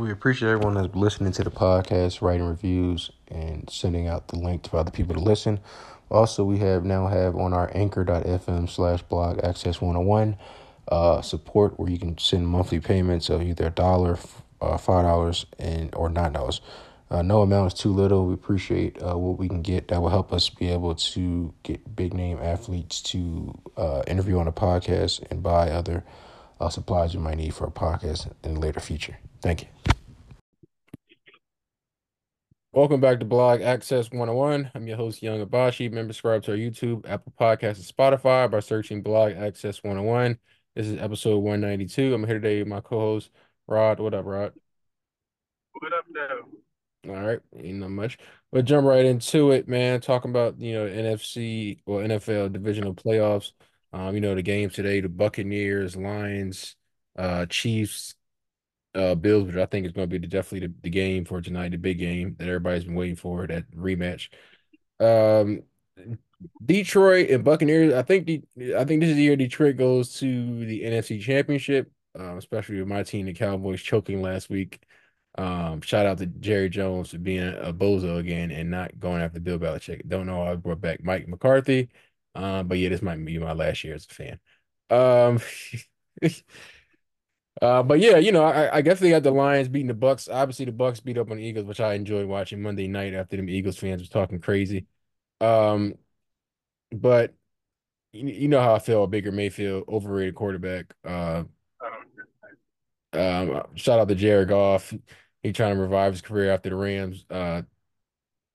We appreciate everyone that's listening to the podcast, writing reviews, and sending out the link to other people to listen. Also, we have now have on our anchor.fm slash blog access 101 uh, support where you can send monthly payments of either a dollar, uh, five dollars, and or nine dollars. Uh, no amount is too little. We appreciate uh, what we can get. That will help us be able to get big name athletes to uh, interview on a podcast and buy other uh, supplies you might need for a podcast in the later future. Thank you. Welcome back to Blog Access 101. I'm your host, Young Abashi. Remember, subscribe to our YouTube, Apple Podcasts, and Spotify by searching Blog Access 101. This is episode 192. I'm here today with my co-host, Rod. What up, Rod? What up, though? All right, ain't not much. We'll jump right into it, man. Talking about you know NFC or NFL divisional playoffs. Um, you know the games today: the Buccaneers, Lions, uh, Chiefs, uh, Bills, which I think is going to be definitely the, the game for tonight, the big game that everybody's been waiting for, that rematch. Um, Detroit and Buccaneers. I think the I think this is the year Detroit goes to the NFC Championship, uh, especially with my team, the Cowboys, choking last week. Um, shout out to Jerry Jones for being a bozo again and not going after Bill Belichick. Don't know I brought back Mike McCarthy. Um, but yeah, this might be my last year as a fan. Um, uh, but yeah, you know, I, I guess they got the Lions beating the Bucks. Obviously, the Bucks beat up on the Eagles, which I enjoyed watching Monday night after them Eagles fans was talking crazy. Um, but you, you know how I feel Baker Mayfield, overrated quarterback. Uh, um, shout out to Jared Goff. He trying to revive his career after the Rams. Uh,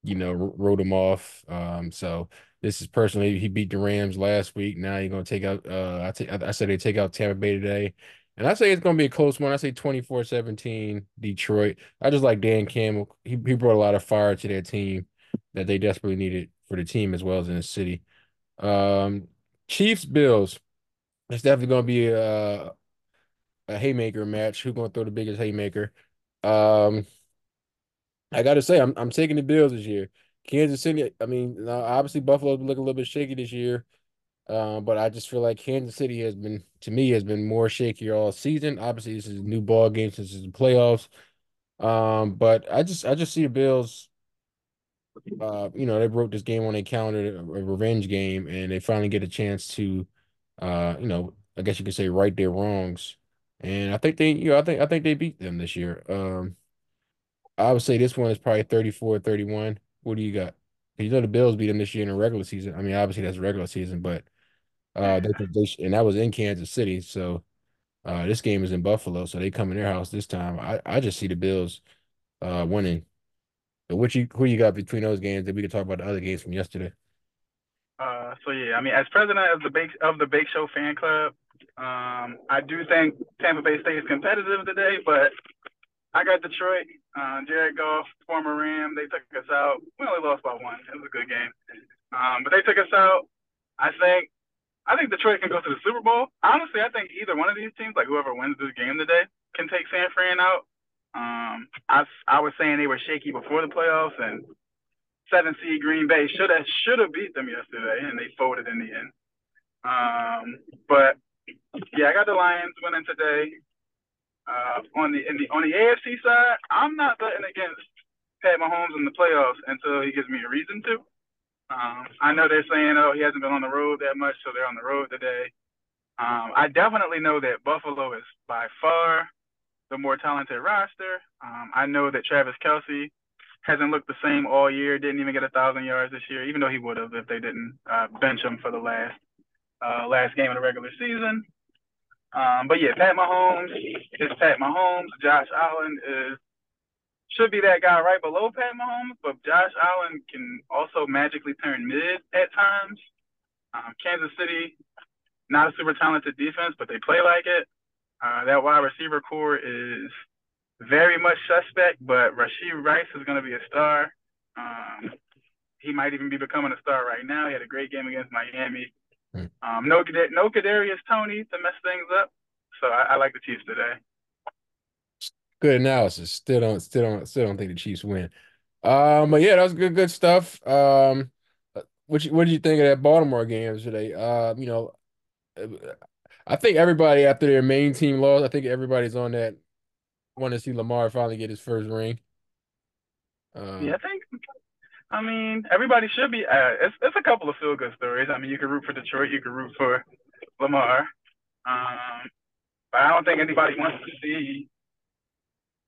you know, wrote him off. Um, so this is personally he beat the Rams last week. Now you're gonna take out. Uh, I take I said they take out Tampa Bay today, and I say it's gonna be a close one. I say 24-17 Detroit. I just like Dan Campbell. He he brought a lot of fire to their team that they desperately needed for the team as well as in the city. Um, Chiefs Bills. It's definitely gonna be a a haymaker match. Who's gonna throw the biggest haymaker? Um, I gotta say, I'm I'm taking the Bills this year. Kansas City. I mean, obviously Buffalo's been looking a little bit shaky this year, uh, but I just feel like Kansas City has been, to me, has been more shaky all season. Obviously, this is a new ball game since it's the playoffs. Um, but I just I just see the Bills. Uh, you know, they broke this game on their calendar, a revenge game, and they finally get a chance to, uh, you know, I guess you could say right their wrongs. And I think they, you know, I think I think they beat them this year. Um, I would say this one is probably 34 31. What do you got? You know the Bills beat them this year in the regular season. I mean, obviously that's regular season, but uh, they, they and that was in Kansas City. So uh, this game is in Buffalo, so they come in their house this time. I, I just see the Bills uh winning. But what you who you got between those games? That we can talk about the other games from yesterday. Uh, so yeah, I mean, as president of the Bake of the Bake Show fan club, um, I do think Tampa Bay State is competitive today, but I got Detroit. Uh, Jared Goff, former Ram, they took us out. We only lost by one. It was a good game, um, but they took us out. I think I think Detroit can go to the Super Bowl. Honestly, I think either one of these teams, like whoever wins this game today, can take San Fran out. Um, I I was saying they were shaky before the playoffs, and seven seed Green Bay should have should have beat them yesterday, and they folded in the end. Um, but yeah, I got the Lions winning today. Uh, on the in the on the AFC side, I'm not betting against Pat Mahomes in the playoffs until he gives me a reason to. Um, I know they're saying, oh, he hasn't been on the road that much, so they're on the road today. Um, I definitely know that Buffalo is by far the more talented roster. Um, I know that Travis Kelce hasn't looked the same all year. Didn't even get a thousand yards this year, even though he would have if they didn't uh, bench him for the last uh, last game of the regular season. Um, but yeah, Pat Mahomes is Pat Mahomes. Josh Allen is should be that guy right below Pat Mahomes, but Josh Allen can also magically turn mid at times. Um, Kansas City, not a super talented defense, but they play like it. Uh, that wide receiver core is very much suspect, but Rashee Rice is going to be a star. Um, he might even be becoming a star right now. He had a great game against Miami. Mm. Um, no, no Kadarius Toney to mess things up. So I, I like the Chiefs today. Good analysis. Still don't, still don't, still don't think the Chiefs win. Um, but yeah, that was good, good stuff. Um, what you, what did you think of that Baltimore game today? Uh, you know, I think everybody after their main team lost, I think everybody's on that want to see Lamar finally get his first ring. Yeah, Um, I think. I mean, everybody should be. Uh, it's it's a couple of feel good stories. I mean, you can root for Detroit, you can root for Lamar. Um, but I don't think anybody wants to see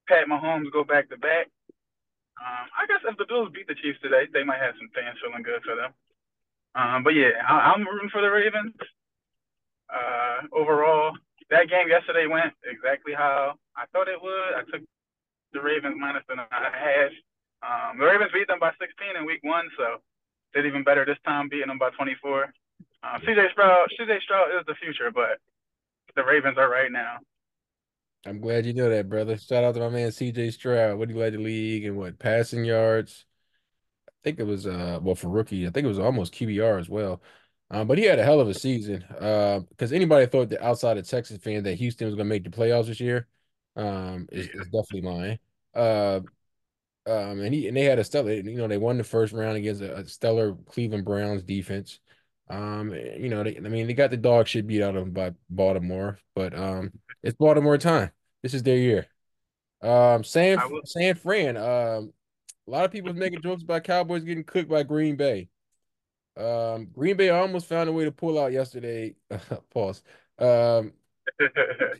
Pat Mahomes go back to back. Um, I guess if the Bills beat the Chiefs today, they might have some fans feeling good for them. Um, but yeah, I, I'm rooting for the Ravens. Uh, overall, that game yesterday went exactly how I thought it would. I took the Ravens minus the nine and a half. Um, the Ravens beat them by 16 in week one, so did even better this time, beating them by 24. Uh, CJ Stroud, CJ Stroud is the future, but the Ravens are right now. I'm glad you know that, brother. Shout out to my man CJ Stroud. What he led the league and what passing yards. I think it was uh well for rookie, I think it was almost QBR as well. Um, but he had a hell of a season. Uh, because anybody thought that outside of Texas fan that Houston was gonna make the playoffs this year, um, is, is definitely lying. Uh, um, and he and they had a stellar, you know, they won the first round against a, a stellar Cleveland Browns defense. Um, you know, they, I mean, they got the dog shit beat out of them by Baltimore, but um, it's Baltimore time. This is their year. Um, San. San Fran. Um, a lot of people making jokes about Cowboys getting cooked by Green Bay. Um, Green Bay almost found a way to pull out yesterday. Pause. Um,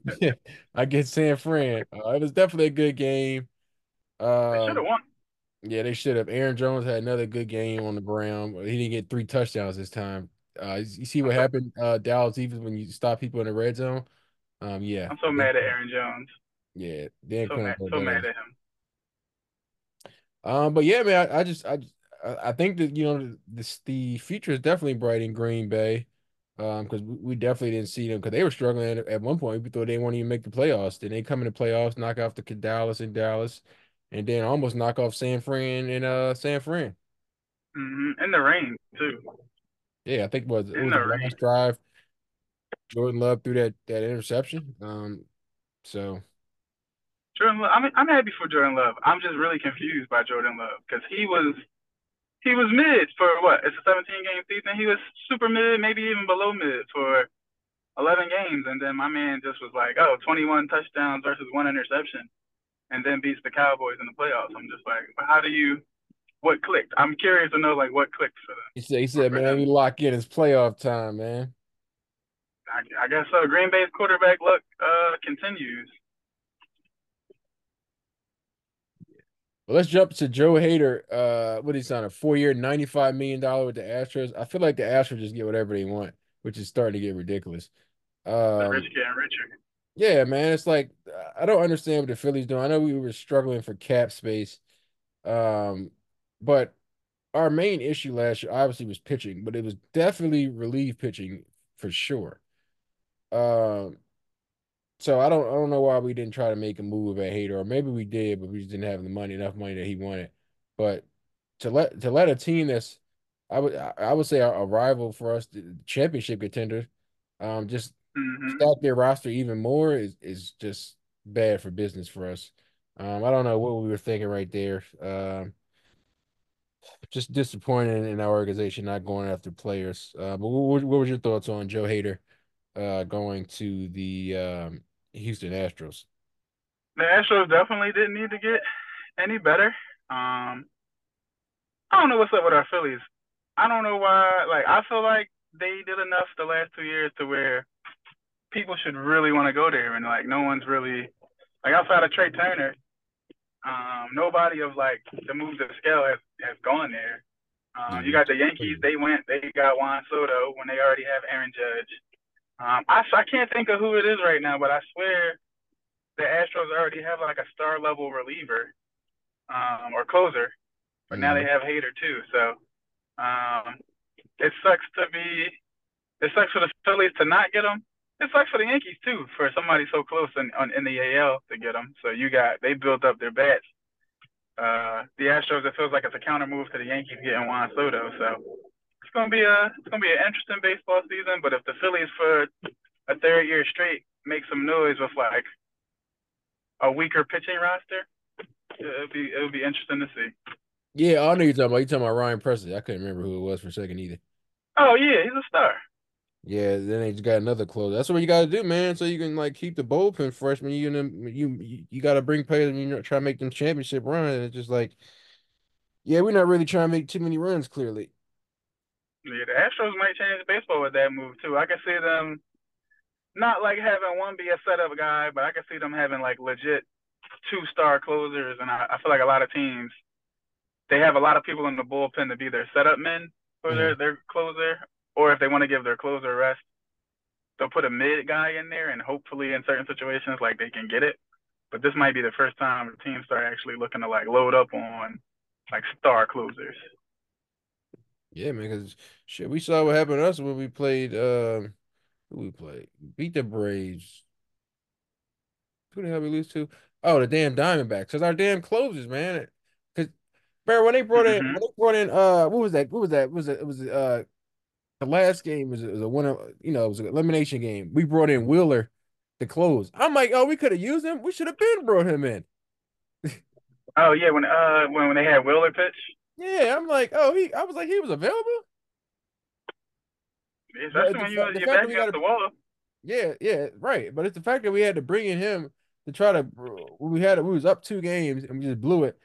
I get San Fran. Uh, it was definitely a good game. they should have Um, won. yeah, they should have. Aaron Jones had another good game on the ground. He didn't get three touchdowns this time. Uh, you see what happened, uh, Dallas Even when you stop people in the red zone. Um, yeah, I'm so mad at Aaron Jones. yeah, they So mad, so mad at him. Um, but yeah, man, I, I just I I think that you know this the future is definitely bright in Green Bay. Um, because we, definitely didn't see them because they were struggling at, at one point. We thought they won't even make the playoffs. Then they come in the playoffs, knock off the Dallas and Dallas, and then almost knock off San Fran and uh San Fran. Mm-hmm. In the rain too. Yeah, I think it was it In was the the rain. last drive. Jordan Love threw that that interception. Um, so Jordan Love. I'm I'm happy for Jordan Love. I'm just really confused by Jordan Love because he was he was mid for what? It's a 17 game season. He was super mid, maybe even below mid for 11 games, and then my man just was like, oh, 21 touchdowns versus one interception, and then beats the Cowboys in the playoffs. I'm just like, how do you? What clicked? I'm curious to know like what clicked for them he said he said, man, we lock in. It's playoff time, man. I, I guess so. Green Bay's quarterback luck uh continues. Well, let's jump to Joe Hader. Uh, what he's on a four-year, $95 million with the Astros. I feel like the Astros just get whatever they want, which is starting to get ridiculous. The rich Um, getting richer. yeah, man, it's like I don't understand what the Phillies doing. I know we were struggling for cap space. Um, but our main issue last year obviously was pitching, but it was definitely relief pitching for sure. Um, so I don't I don't know why we didn't try to make a move at Hader, or maybe we did, but we just didn't have the money, enough money that he wanted. But to let to let a team that's I would I would say a, rival for us, the championship contender, um, just hmm stack their roster even more is is just bad for business for us. Um, I don't know what we were thinking right there. Um, just disappointed in our organization not going after players. Uh, but what, what was your thoughts on Josh Hader uh going to the um Houston Astros? The Astros definitely didn't need to get any better. Um, I don't know what's up with our Phillies. I don't know why. Like, I feel like they did enough the last two years to where people should really want to go there, and like, no one's really like outside of Trea Turner. Um, nobody of like the move to scale has, has gone there. Um, you got the Yankees. They went. They got Juan Soto when they already have Aaron Judge. Um, I I can't think of who it is right now, but I swear the Astros already have like a star level reliever um, or closer, but now they have Hader too. So um, it sucks to be. It sucks for the Phillies to not get him. It sucks for the Yankees too, for somebody so close in on, in the AL to get him. So you got they built up their bats. Uh, the Astros, it feels like it's a counter move to the Yankees getting Juan Soto. So gonna be a it's gonna be an interesting baseball season. But if the Phillies for a third year straight make some noise with like a weaker pitching roster, it'll be it'll be interesting to see. Yeah, I know you're talking about. You're talking about Ryan Pressly. I couldn't remember who it was for a second either. Oh yeah, he's a star. Yeah, then they just got another closer. That's what you got to do, man. So you can like keep the bullpen fresh. When you you you, you got to bring players and you know, try to make them championship run. And it's just like, yeah, we're not really trying to make too many runs. Clearly, Yeah, the Astros might change baseball with that move too. I can see them not like having one be a setup guy, but I can see them having like legit two star closers. And I, I feel like a lot of teams they have a lot of people in the bullpen to be their setup men for mm-hmm. their their closer, or if they want to give their closer rest, they'll put a mid guy in there, and hopefully in certain situations like they can get it. But this might be the first time the teams start actually looking to like load up on like star closers. Yeah, man, because shit, we saw what happened to us when we played. Um, who we played? Beat the Braves. Who the hell we lose to? Oh, the damn Diamondbacks. Cause our damn closers, man. Cause, bro, when they brought in, when they brought in, uh, what was that? What was that? Was it? Was uh, the last game was, was a winner. You know, it was an elimination game. We brought in Wheeler to close. I'm like, oh, we could have used him. We should have been brought him in. oh yeah, when uh when when they had Wheeler pitch. Yeah, I'm like, oh, he. I was like, he was available. Especially when you, back against the wall. Yeah, yeah, right. But it's the fact that we had to bring in him to try to. We had we was up two games and we just blew it.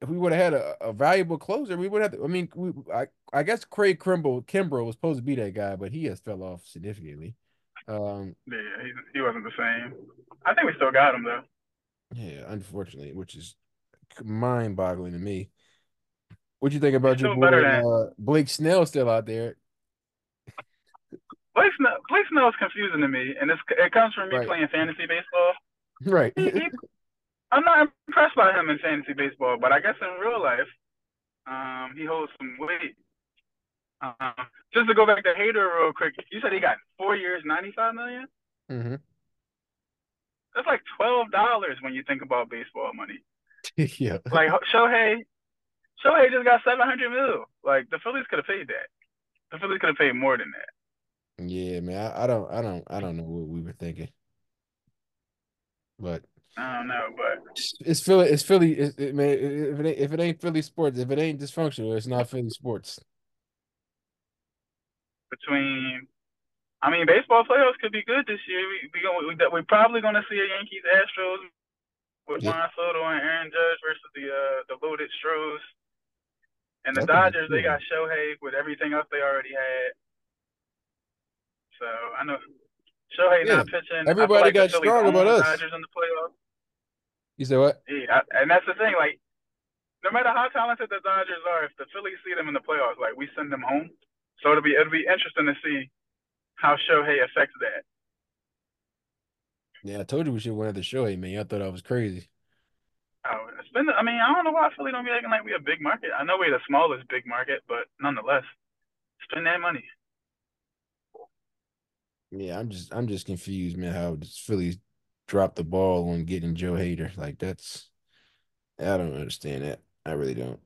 If we would have had a, a, valuable closer, we would have. To, I mean, we, I I guess Craig Kimbrel Kimbrel was supposed to be that guy, but he has fell off significantly. Um, yeah, he, he wasn't the same. I think we still got him though. Yeah, unfortunately, which is mind-boggling to me. What you think about your boy uh, Blake Snell still out there? Blake Snell, Blake Snell is confusing to me, and it's, it comes from me right. playing fantasy baseball. Right. He, he, I'm not impressed by him in fantasy baseball, but I guess in real life, um, he holds some weight. Um, just to go back to Hader real quick, you said he got four years, ninety-five million. Mm-hmm. That's like twelve dollars when you think about baseball money. yeah. Like Shohei, Shohei just got seven hundred mil. Like the Phillies could have paid that. The Phillies could have paid more than that. Yeah, man. I, I don't I don't I don't know what we were thinking. But I don't know, but it's Philly. It's Philly. It, it, man, if it ain't if it ain't Philly sports, if it ain't dysfunctional, it's not Philly sports. Between, I mean, baseball playoffs could be good this year. We we going we, we're probably going to see a Yankees Astros with yeah. Juan Soto and Aaron Judge versus the uh the loaded Stros. And the Dodgers, they got Shohei with everything else they already had. So I know Shohei yeah. not pitching. Everybody like got strong about us. Dodgers in the playoffs. You say what? Yeah, and that's the thing. Like, no matter how talented the Dodgers are, if the Phillies see them in the playoffs, like we send them home. So it'll be it'll be interesting to see how Shohei affects that. Yeah, I told you we should win at the Shohei, man. I thought I was crazy. It's been. I mean, I don't know why Philly don't be acting like we a big market. I know we're the smallest big market, but nonetheless, spend that money. Yeah, I'm just I'm just confused, man. How Phillies dropped the ball on getting Josh Hader. Like that's I don't understand that. I really don't.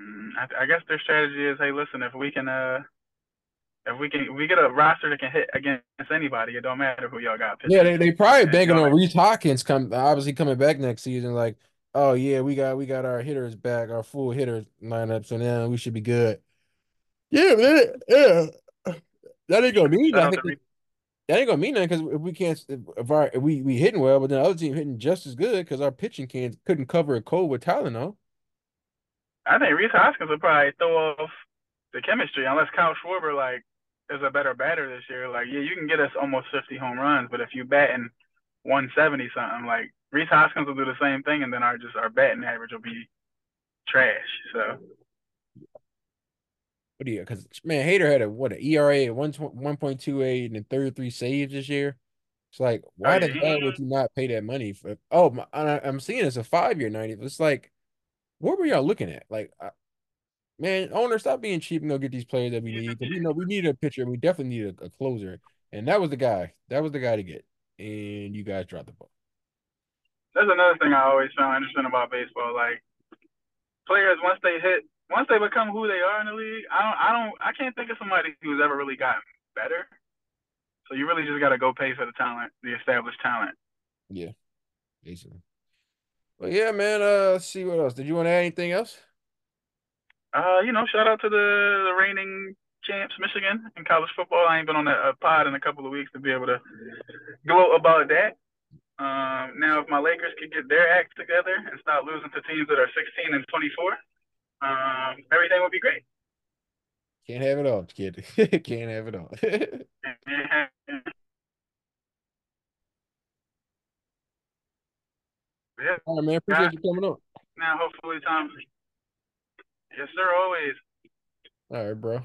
Mm, I, I guess their strategy is, hey, listen, if we can, uh, if we can, we get a roster that can hit against anybody, it don't matter who y'all got. Yeah, they they probably banking on Rhys Hoskins come obviously coming back next season. Like, oh yeah, we got we got our hitters back, our full hitters lineup, so now we should be good. Yeah, man, yeah. That ain't gonna mean nothing. That ain't gonna mean nothing because if we can't, if our if we we hitting well, but then the other team hitting just as good because our pitching can couldn't cover a cold with Tylenol. I think Rhys Hoskins will probably throw off the chemistry unless Kyle Schwarber like is a better batter this year. Like, yeah, you can get us almost 50 home runs, but if you bat in 170 something, like Rhys Hoskins will do the same thing, and then our just our batting average will be trash. So what do you? Because man, Hader had a what an ERA at one one point two eight and thirty three saves this year. It's like why the hell would you not pay that money for? Oh, my, I'm seeing it's a five year ninety. It's like, what were y'all looking at? Like, man, owner, stop being cheap and go get these players that we need. We know we need a pitcher. We definitely need a, a closer, and that was the guy. That was the guy to get. And you guys dropped the ball. That's another thing I always found interesting about baseball. Like players, once they hit once they become who they are in the league, I don't, I don't, I can't think of somebody who's ever really gotten better. So you really just got to go pay for the talent, the established talent. Yeah, basically. Well, yeah, man. Uh, let's see what else. Did you want to add anything else? Uh, you know, shout out to the, the reigning champs, Michigan, in college football. I ain't been on a, a pod in a couple of weeks to be able to gloat about that. Um, now, if my Lakers could get their act together and stop losing to teams that are 16 and 24, um, everything would be great. Can't have it all, kid. Can't have it all. yeah. All right, man. Appreciate you coming on. Now, hopefully, Tom. Yes, sir. Always. All right, bro.